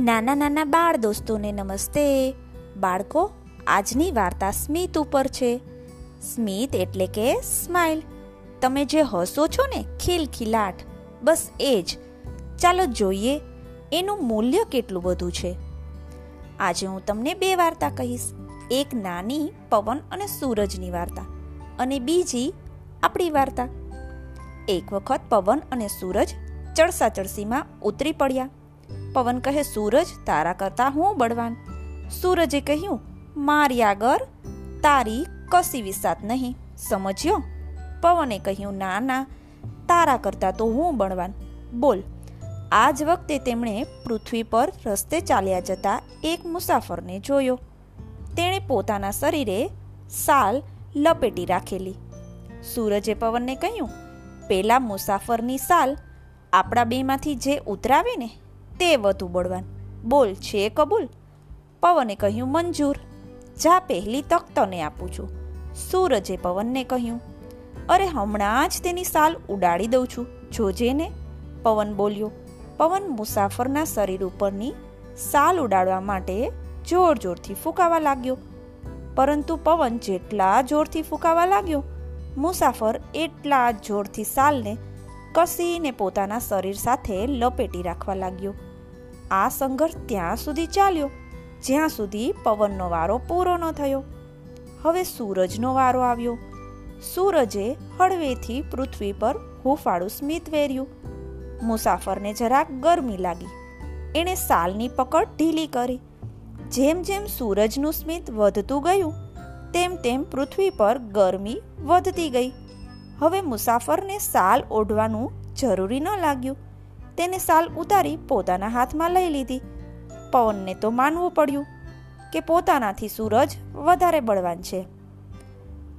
નાના નાના બાળ દોસ્તોને નમસ્તે. બાળકો, આજની વાર્તા સ્મિત ઉપર છે. સ્મિત એટલે કે સ્માઇલ તમે જે હસો છો ને, ખિલખિલાટ. બસ એ જ. ચાલો જોઈએ, એનું મૂલ્ય કેટલું બધું છે. આજે હું તમને બે વાર્તા કહીશ. એક નાની પવન અને સૂરજની વાર્તા. અને બીજી આપણી વાર્તા. એક વખત પવન અને સૂરજ ચડસા ચડસીમાં ઉતરી પડ્યા. પવન કહે, સૂરજ, તારા કરતા હું બળવાન. સૂરજે કહ્યું, મારી આગળ તારી કસી વિસાત નહીં. સમજ્યો? પવને કહ્યું, ના ના, તારા કરતા તો હું બળવાન. બોલ આ જ વખતે તેમણે પૃથ્વી પર રસ્તે ચાલ્યા જતા એક મુસાફરને જોયો. તેણે પોતાના શરીરે સાલ લપેટી રાખેલી. સૂરજે પવનને કહ્યું, પેલા મુસાફરની સાલ આપણા બેમાંથી જે ઉતરાવે ને તે વધુ બળવાન. બોલ, છે કબૂલ? પવને કહ્યું, મંજૂર. જા, પહેલી તક તને આપું છું. સૂરજે પવનને કહ્યું, અરે, હમણાં જ તેની સાલ ઉડાડી દઉં છું. જોજે ને. પવન બોલ્યો, પવન મુસાફરના શરીર ઉપરની સાલ ઉડાડવા માટે જોર જોરથી ફૂંકાવા લાગ્યો. પરંતુ પવન જેટલા જોરથી ફૂંકાવા લાગ્યો, મુસાફર એટલા જોરથી સાલને કસીને પોતાના શરીર સાથે લપેટી રાખવા લાગ્યો. આ સંઘર્ષ ત્યાં સુધી ચાલ્યો, જ્યાં સુધી પવનનો વારો પૂરો ન થયો. હવે સૂરજનો વારો આવ્યો. સૂરજે હળવેથી પૃથ્વી પર હુફાળું સ્મિત વેર્યું. મુસાફરને જરાક ગરમી લાગી. એણે સાલની પકડ ઢીલી કરી. જેમ જેમ સૂરજનું સ્મિત વધતું ગયું, તેમ તેમ પૃથ્વી પર ગરમી વધતી ગઈ. હવે મુસાફરને સાલ ઓઢવાનું જરૂરી ન લાગ્યું. તેને સાલ ઉતારી પોતાના હાથમાં લઈ લીધી. પવનને તો માનવું પડ્યું કે પોતાનાથી સૂરજ વધારે બળવાન છે.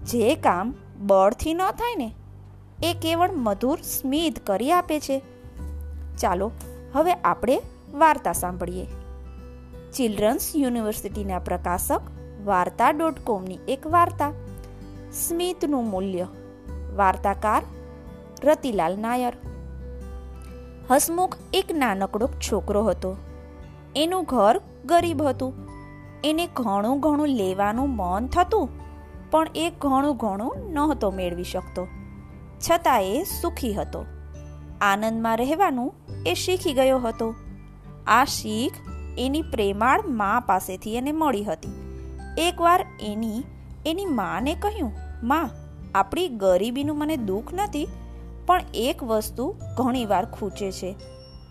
જે કામ બળથી ન થાય ને, એ કેવળ મધુર સ્મિત કરી આપે છે. ચાલો, હવે આપણે વાર્તા સાંભળીએ. ચિલ્ડ્રન્સ યુનિવર્સિટીના પ્રકાશક વાર્તા ડોટ કોમની એક વાર્તા, સ્મિતનું મૂલ્ય. વાર્તાકાર રતિલાલ નાયર. હસમુખ એક નાનકડો છોકરો હતો. એનું ઘર ગરીબ હતું. એને ઘણું ઘણું લેવાનું મન થતું, પણ એ ઘણું ઘણું નહોતો મેળવી શકતો. છતાં એ સુખી હતો. આનંદમાં રહેવાનું એ શીખી ગયો હતો. આ શીખ એની પ્રેમાળ મા પાસેથી એને મળી હતી. એકવાર એની એની માને કહ્યું, માં, આપણી ગરીબીનું મને દુઃખ નથી પણ એક વસ્તુ ઘણીવાર ખૂચે છે.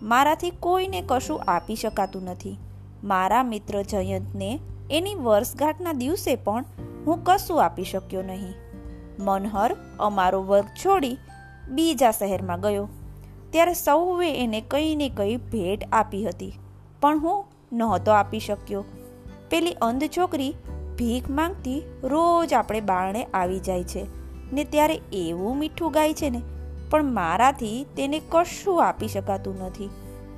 મારાથી કોઈને કશું આપી શકાતું નથી. મારા મિત્ર જયંતને એની વર્ષગાંઠના દિવસે પણ હું કશું આપી શક્યો નહીં. મનહર અમારો વર્ગ છોડી બીજા શહેરમાં ગયો. ત્યારે સૌએ એને કંઈ ને કંઈ ભેટ આપી હતી, પણ હું નહોતો આપી શક્યો. પેલી અંધ છોકરી ભીખ માંગતી રોજ આપણે બારણે આવી જાય છે ને ત્યારે એવું મીઠું ગાય છે ને પણ મારાથી તેને કશું આપી શકાતું નથી.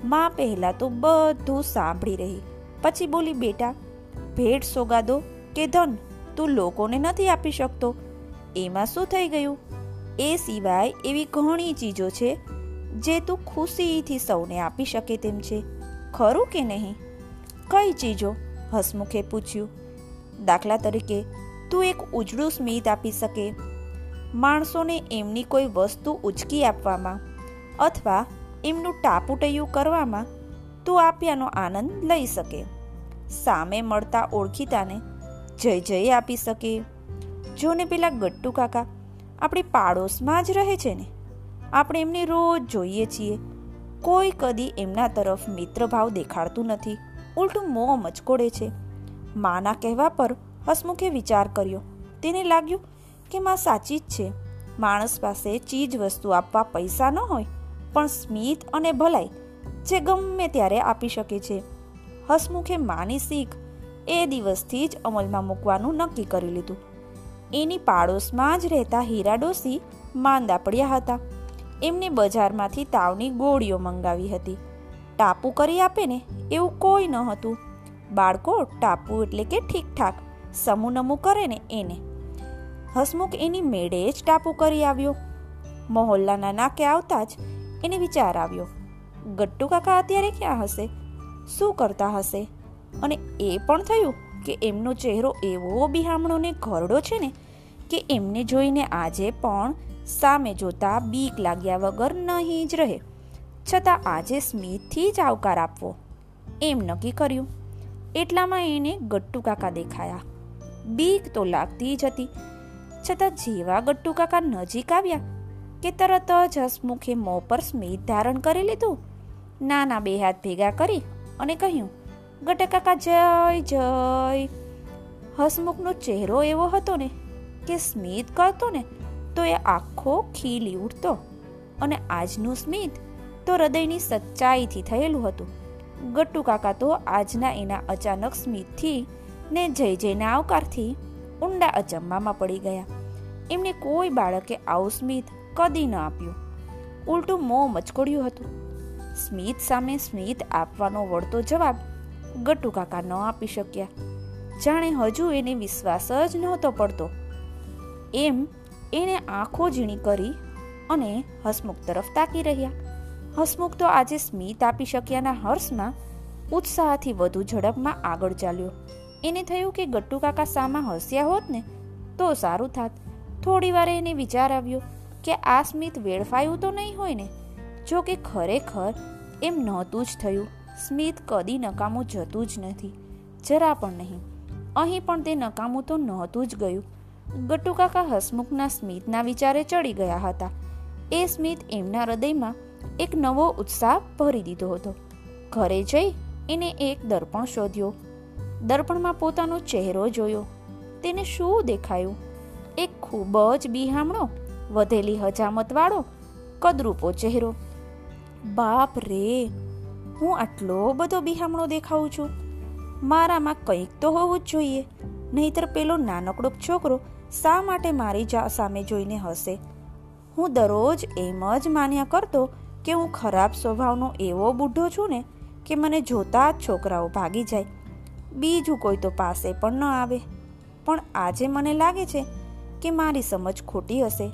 માં પહેલાં તો બધું સાંભળી રહી. પછી બોલી, બેટા, ભેટ સોગાદો કે ધન તું લોકોને નથી આપી શકતો. એમાં શું થઈ ગયું? એ સિવાય એવી ઘણી ચીજો છે જે તું ખુશીથી સૌને આપી શકે તેમ છે. ખરું કે નહીં? કઈ ચીજો? હસમુખે પૂછ્યું. દાખલા તરીકે તું એક ઉજળું સ્મિત આપી શકે. માણસોને એમની કોઈ વસ્તુ ઉચકી આપવામાં અથવા એમનું ટાપુટૈયું કરવામાં તું આપ્યાનો આનંદ લઈ શકે. સામે મળતા ઓળખીતાને જય જય આપી શકે. જો ને પેલા ગટ્ટુ કાકા, આપણી પાડોશમાં જ રહે છે ને? આપણે એમને રોજ જોઈએ છીએ. કોઈ કદી એમના તરફ મિત્રભાવ દેખાડતું નથી. ઉલટું મોં મચકોડે છે. માના કહેવા પર હસમુખે વિચાર કર્યો. તેને લાગ્યું કે માં સાચી જ છે. માણસ પાસે ચીજ વસ્તુ આપવા પૈસા ન હોય, પણ સ્મિત અને ભલાઈ, જે ગમે ત્યારે આપી શકે છે. હસમુખે માની શીખ, એ દિવસથી જ અમલમાં મૂકવાનું નક્કી કરી લીધું. એની પાડોશમાં જ રહેતા હીરા ડોસી માંદા પડ્યા હતા. એમને બજારમાંથી તાવની ગોળીઓ મંગાવી હતી. ટાપુ કરી આપે ને એવું કોઈ ન હતું. બાળકો ટાપુ એટલે કે ઠીકઠાક, સમૂહ નમું કરે ને એને. હસમુખ એની મેળે જ ટાપુ કરી આવ્યો. મહોલ્લાના નાકે આવતા જ એને વિચાર આવ્યો, ગટ્ટુ કાકા અત્યારે ક્યાં હશે? શું કરતા હશે? અને એ પણ થયું કે એમનો ચહેરો એવો બિહામણો ને ઘરડો છે ને કે એમને જોઈને આજે પણ સામે જોતા બીક લાગ્યા વગર નહીં જ રહે. છતાં આજે સ્મિતથી જ આવકાર આપવો. એમ નક્કી કર્યું. એટલામાં એને ગટ્ટુ કાકા દેખાયા. બીક તો લાગતી જ હતી છતાં જેવા ગટ્ટુ કાકા નજીક આવ્યા કે તરત જ હસમુખે મોં પર સ્મિત ધારણ કરી લીધું. નાના બે હાથ ભેગા કરી અને કહ્યું ગટે કાકા, જય જય. હસમુખનો ચહેરો એવો હતો ને કે સ્મિત કરતો ને તો એ આખો ખીલી ઉઠતો અને આજનું સ્મિત તો હૃદયની સચ્ચાઈથી થયેલું હતું. ગટ્ટુ કાકા તો આજના એના અચાનક સ્મિતથી ને જય જયના આવકારથી ઊંડા અચંબામાં પડી ગયા. એમને કોઈ બાળકે આવું સ્મિત કદી ન આપ્યું. ઉલટું મોં મચકોડ્યું હતું. સ્મિત સામે સ્મિત આપવાનો વળતો જવાબ ગટુ કાકા ન આપી શક્યા. જાણે હજુ એને વિશ્વાસ જ નહોતો પડતો. એમ એણે આંખો ઝીણી કરી અને હસમુખ તરફ તાકી રહ્યા. હસમુખ તો આજે સ્મિત આપી શક્યાના હર્ષમાં ઉત્સાહથી વધુ ઝડપમાં આગળ ચાલ્યો. એને થયું કે ગટ્ટુ કાકા સામા હસ્યા હોત ને, તો સારું થાત. થોડી વાર એને વિચાર આવ્યો કે આ સ્મિત વેડફાયું તો નહીં હોય ને, જો કે ખરેખર એમ નહોતું જ થયું. સ્મિત કદી નકામું જતું જ નથી, જરા પણ નહીં. અહીં પણ તે નકામું તો નહોતું જ ગયું. ગટ્ટુ હસમુખના સ્મિતના વિચારે ચડી ગયા હતા. એ સ્મિત એમના હૃદયમાં એક નવો ઉત્સાહ ભરી દીધો હતો. ઘરે જઈ એને એક દર્પણ શોધ્યો. દર્પણમાં પોતાનો ચહેરો જોયો. તેને શું દેખાયું? એક ખૂબ જ બિહામણો, વધેલી હજામતવાળો, કદરૂપો ચહેરો. બાપ રે, હું આટલો બધો બિહામણો દેખાઉં છું. મારામાં કંઈક તો હોવું જ જોઈએ. નહીતર પેલો નાનકડો છોકરો શા માટે મારી જા સામે જોઈને હશે હું દરરોજ એમ જ માન્યા કરતો કે હું ખરાબ સ્વભાવનો એવો બુઢો છું ને કે મને જોતા જ છોકરાઓ ભાગી જાય. બીજું કોઈ તો પાસે પણ ન આવે. પણ આજે મને લાગે છે કે મારી સમજ ખોટી હશે.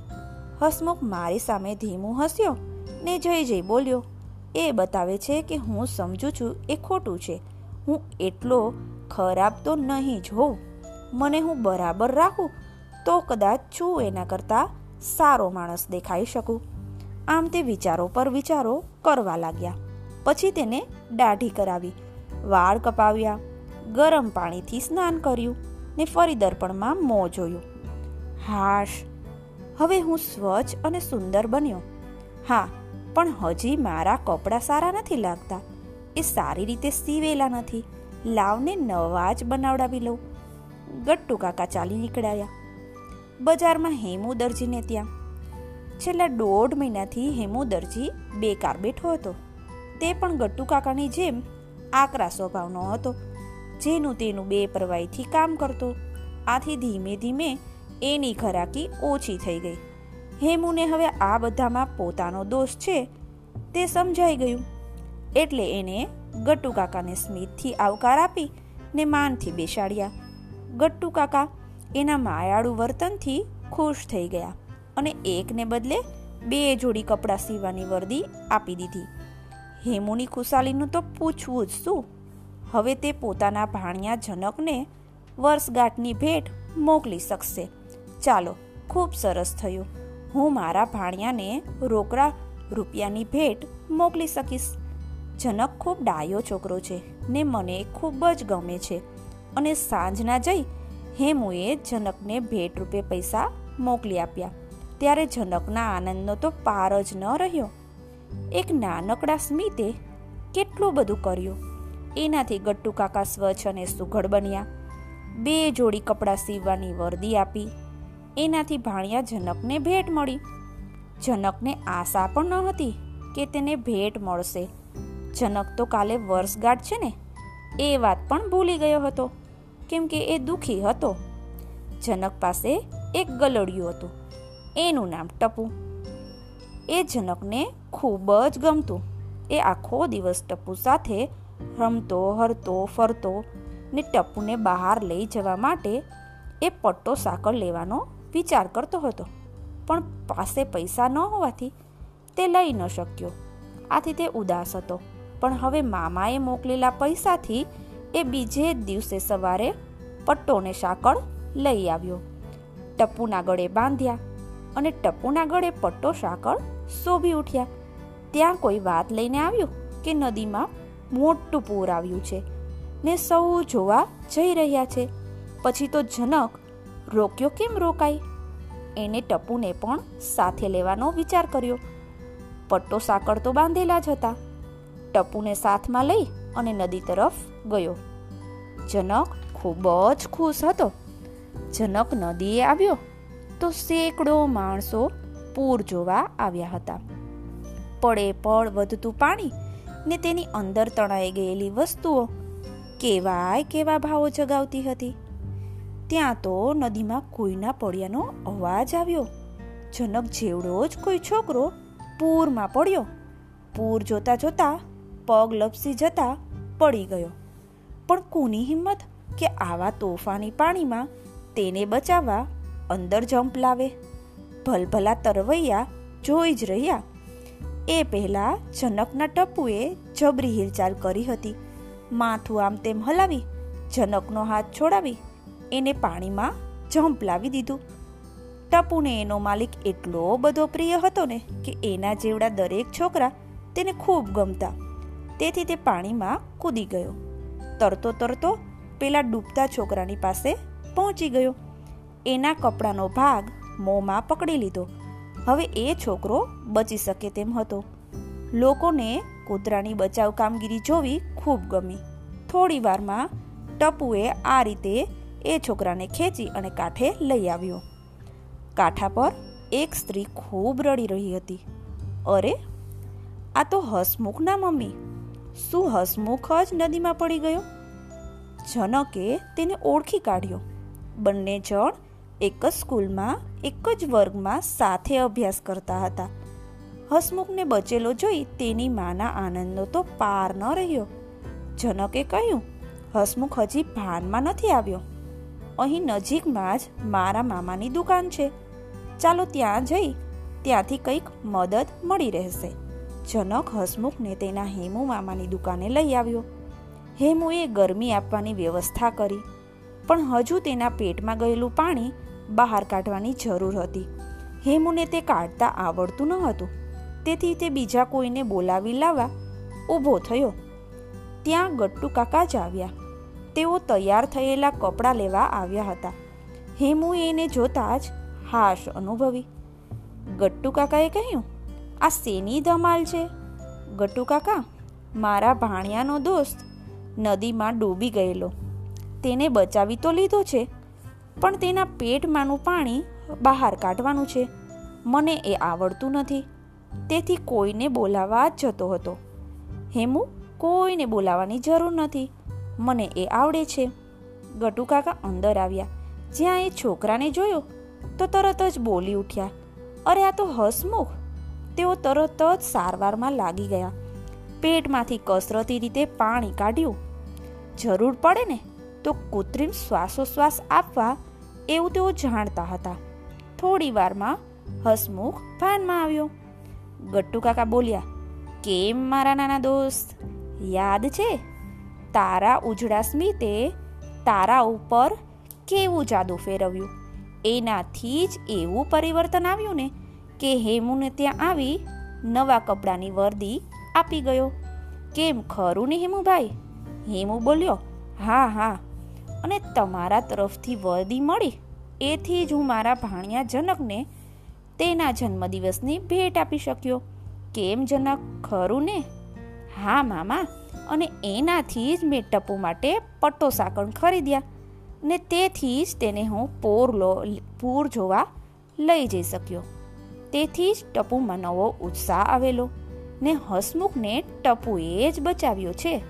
હસમુખ મારી સામે ધીમું હસ્યો ને જઈ જઈ બોલ્યો. એ બતાવે છે કે હું સમજુ છું એ ખોટું છે. હું એટલો ખરાબ તો નહીં જ હોઉં. મને હું બરાબર રાખું તો કદાચ છું એના કરતાં સારો માણસ દેખાઈ શકું. આમ તે વિચારો પર વિચારો કરવા લાગ્યા. પછી તેને દાઢી કરાવી. વાળ કપાવ્યા. ગરમ પાણીથી સ્નાન કર્યું ને ફરી દર્પણમાં મોં જોયું. હાશ, હવે હું સ્વચ્છ અને સુંદર બન્યો. હા, પણ હજી મારા કપડાં સારા નથી લાગતા. એ સારી રીતે સીવેલા નથી. લાવને નવા જ બનાવડાવી લઉં. ગટ્ટુ કાકા ચાલી નીકળ્યા. બજારમાં હેમુ દરજીને ત્યાં. છેલ્લા દોઢ મહિનાથી હેમુ દરજી બેકાર બેઠો હતો. તે પણ ગટ્ટુ કાકાની જેમ આકરા સ્વભાવનો હતો. જેનું તેનું બે પરવાઈથી કામ કરતો. આથી ધીમે ધીમે એની ખરાકી ઓછી થઈ ગઈ. હેમુને હવે આ બધામાં પોતાનો દોષ છે. તે સમજાઈ ગયું. એટલે એને ગટ્ટુ કાકાને સ્મિતથી આવકાર આપી ને માનથી બેસાડ્યા. ગટ્ટુ કાકા એના માયાળુ વર્તનથી ખુશ થઈ ગયા અને એકને બદલે બે જોડી કપડાં સીવવાની વર્દી આપી દીધી. હેમુની ખુશાલીનું તો પૂછવું જ શું? હવે તે પોતાના ભાણિયા જનકને વર્ષગાંઠની ભેટ મોકલી શકશે. ચાલો, ખૂબ સરસ થયું. હું મારા ભાણિયાને રોકડા રૂપિયાની ભેટ મોકલી શકીશ. જનક ખૂબ ડાયો છોકરો છે ને મને ખૂબ જ ગમે છે. અને સાંજના જઈ હેમુએ જનકને ભેટ રૂપે પૈસા મોકલી આપ્યા. ત્યારે જનકના આનંદનો તો પાર જ ન રહ્યો. એક નાનકડા સ્મિતે કેટલું બધું કર્યું. એનાથી ગટ્ટુ કાકા સ્વચ્છ અને સુઘડ બન્યા. બે જોડી કપડાં સીવવાની વર્દી આપી. એનાથી ભાણિયા જનકને ભેટ મળી. જનકને આશા પણ ન હતી કે તેને ભેટ મળશે. જનક તો કાલે વર્ષગાંઠ છે ને? એ વાત પણ ભૂલી ગયો હતો, કેમ કે એ દુખી હતો. જનક પાસે એક ગલડિયું હતું. એનું નામ ટપુ. એ જનકને ખૂબ જ ગમતું. એ આખો દિવસ ટપુ સાથે રમતો, હરતો, ફરતો ને ટપુને બહાર લઈ જવા માટે એ પટ્ટો સાકળ લેવાનો વિચાર કરતો હતો. પણ પાસે પૈસા ન હોવાથી તે લઈ ન શક્યો. આથી તે ઉદાસ હતો. પણ હવે મામાએ મોકલેલા પૈસાથી એ બીજે દિવસે સવારે પટ્ટોને સાકળ લઈ આવ્યો. ટપ્પુના ગળે બાંધ્યા અને ટપ્પુના ગળે પટ્ટો સાકળ શોભી ઉઠ્યા. ત્યાં કોઈ વાત લઈને આવ્યું કે નદીમાં મોટું પૂર આવ્યું છે. ને સૌ જોવા જઈ રહ્યા છે. પછી તો જનક રોક્યો કેમ રોકાય એને ટપુને પણ સાથે લેવાનો વિચાર કર્યો. પટ્ટો સાકળ તો બાંધેલા જ હતા. ટપુને સાથમાં લઈ અને નદી તરફ ગયો. જનક ખૂબ જ ખુશ હતો. જનક નદીએ આવ્યો તો સેંકડો માણસો પૂર જોવા આવ્યા હતા. પડે પળ વધતું પાણી ને તેની અંદર તણાઈ ગયેલી વસ્તુઓ કેવાય કેવા ભાવો જગાવતી હતી. ત્યાં તો નદીમાં કોઈના પડ્યાનો અવાજ આવ્યો. જનક જેવડો જ કોઈ છોકરો પૂરમાં પડ્યો. પૂર જોતા જોતા પગ લપસી જતા પડી ગયો. પણ કોની હિંમત કે આવા તોફાની પાણીમાં તેને બચાવવા અંદર જંપ લાવે? ભલભલા તરવૈયા જોઈ જ રહ્યા. એ પહેલાં જનકના ટપુએ જબરી હિલચાલ કરી હતી. માથું આમ તેમ હલાવી, જનકનો હાથ છોડાવી, એને પાણીમાં જંપ લાવી દીધું. ટપુને એનો માલિક એટલો બધો પ્રિય હતો ને કે એના જેવડા દરેક છોકરા તેને ખૂબ ગમતા. તેથી તે પાણીમાં કૂદી ગયો. તરતો તરતો પેલા ડૂબતા છોકરાની પાસે પહોંચી ગયો. એના કપડાનો ભાગ મોંમાં પકડી લીધો. હવે એ છોકરો બચી શકે તેમ હતો. લોકોને કૂતરાની બચાવ કામગીરી જોવી ખૂબ ગમી. થોડી વારમાં ટપુએ આ રીતે એ છોકરાને ખેંચી અને કાંઠે લઈ આવ્યો. કાંઠા પર એક સ્ત્રી ખૂબ રડી રહી હતી. અરે, આ તો હસમુખના મમ્મી. શું હસમુખ જ નદીમાં પડી ગયો? જનકે તેને ઓળખી કાઢ્યો. બંને જણ એક જ સ્કૂલમાં, એક જ વર્ગમાં સાથે અભ્યાસ કરતા હતા. હસમુખને બચેલો જોઈ તેની માના આનંદનો તો પાર ન રહ્યો. જનકે કહ્યું, હસમુખ હજી ભાનમાં નથી આવ્યો. અહીં નજીકમાં જ મારા મામાની દુકાન છે. ચાલો ત્યાં જઈ, ત્યાંથી કંઈક મદદ મળી રહેશે. જનક હસમુખને તેના હેમુ મામાની દુકાને લઈ આવ્યો. હેમુએ ગરમી આપવાની વ્યવસ્થા કરી, પણ હજુ તેના પેટમાં ગયેલું પાણી બહાર કાઢવાની જરૂર હતી. હેમુને તે કાઢતા આવડતું ન હતું. તેથી તે બીજા કોઈને બોલાવી લાવવા ઊભો થયો. ત્યાં ગટ્ટુ કાકા જ આવ્યા. તેઓ તૈયાર થયેલા કપડાં લેવા આવ્યા હતા. હેમુ એને જોતા જ હાશ અનુભવી. ગટ્ટુ કાકાએ કહ્યું, આ શેની ધમાલ છે? ગટ્ટુ કાકા, મારા ભાણિયાનો દોસ્ત નદીમાં ડૂબી ગયેલો. તેને બચાવી તો લીધો છે? પણ તેના પેટમાંનું પાણી બહાર કાઢવાનું છે. મને એ આવડતું નથી. તેથી કોઈને બોલાવવા જ જતો હતો. હેમુ, કોઈને બોલાવવાની જરૂર નથી. મને એ આવડે છે. ગટુ કાકા અંદર આવ્યા. જ્યાં એ છોકરાને જોયો, તો તરત જ બોલી ઉઠ્યા. અરે, આ તો હસમુખ. તેઓ તરત જ સારવારમાં લાગી ગયા. પેટમાંથી કસરતી રીતે પાણી કાઢ્યું. જરૂર પડે ને, તો કૃત્રિમ શ્વાસોશ્વાસ આપવા એવું તેઓ જાણતા હતા. થોડી વારમાં હસમુખ ભાનમાં આવ્યો. ગટ્ટુ કાકા બોલ્યા, કેમ મારા નાના દોસ્ત? યાદ છે? તારા ઉજળા સ્મિતે તારા ઉપર કેવું જાદુ ફેરવ્યું? એનાથી જ એવું પરિવર્તન આવ્યું ને કે હેમુને ત્યાં આવી નવા કપડાની વર્દી આપી ગયો. કેમ ખરું ને હેમુભાઈ? હેમુ બોલ્યો, હા હા અને તમારા તરફથી વર્દી મળી. એથી જ હું મારા ભાણિયા જનકને તેના જન્મદિવસની ભેટ આપી શક્યો. કેમ જનક? ખરું ને? હા, મામા. અને એનાથી જ મેં ટપુ માટે પટ્ટો સાકણ ખરીદ્યા ને તેથી જ તેને હું પોર લો, પૂર જોવા લઈ જઈ શક્યો. તેથી જ ટપુમાં નવો ઉત્સાહ આવેલો ને હસમુખને ટપુએ જ બચાવ્યો છે.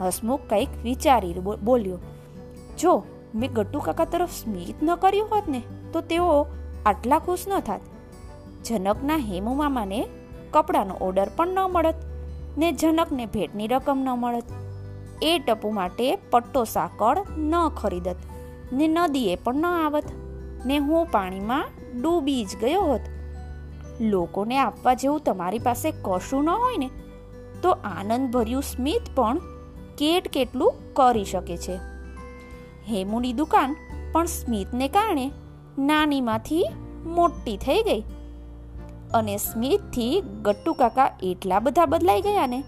હસમુખ કંઈક વિચારી બોલ્યો. જો, મેં ગટ્ટુ કાકા તરફ સ્મિત ન કર્યું હોત ને, તો તેઓ આટલા ખુશ ન થાત. જનકના હેમુ મામાને કપડાનો ઓર્ડર પણ ન મળત ને જનકને ભેટની રકમ ન મળત. એ ટપુ માટે પટ્ટો સાકળ ન ખરીદત ને નદીએ પણ ન આવત ને હું પાણીમાં ડૂબી જ ગયો હોત. લોકોને આપવા જેવું તમારી પાસે કશું ન હોય ને, તો આનંદભર્યું સ્મિત પણ કેટ કેટલું કરી શકે છે. હેમુની દુકાન, પણ સ્મિતને કારણે નાનીમાંથી મોટી થઈ ગઈ. અને સ્મિતથી ગટ્ટુ કાકા એટલા બધા બદલાઈ ગયા ને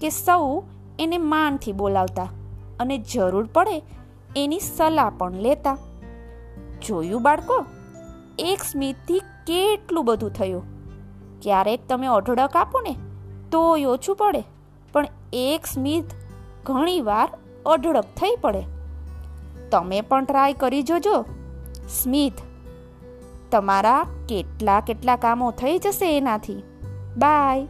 કે સૌ એને માનથી બોલાવતા અને જરૂર પડે એની સલાહ પણ લેતા. જોયું બાળકો, એક સ્મિતથી કેટલું બધું થયું. ક્યારેક તમે અઢળક આપો ને તોય ઓછું પડે, પણ એક સ્મિત ઘણીવાર અઢળક થઈ પડે. તમે પણ ટ્રાય કરી જોજો. સ્મિથ તમારા કેટલા કેટલા કામો થઈ જશે એનાથી. બાય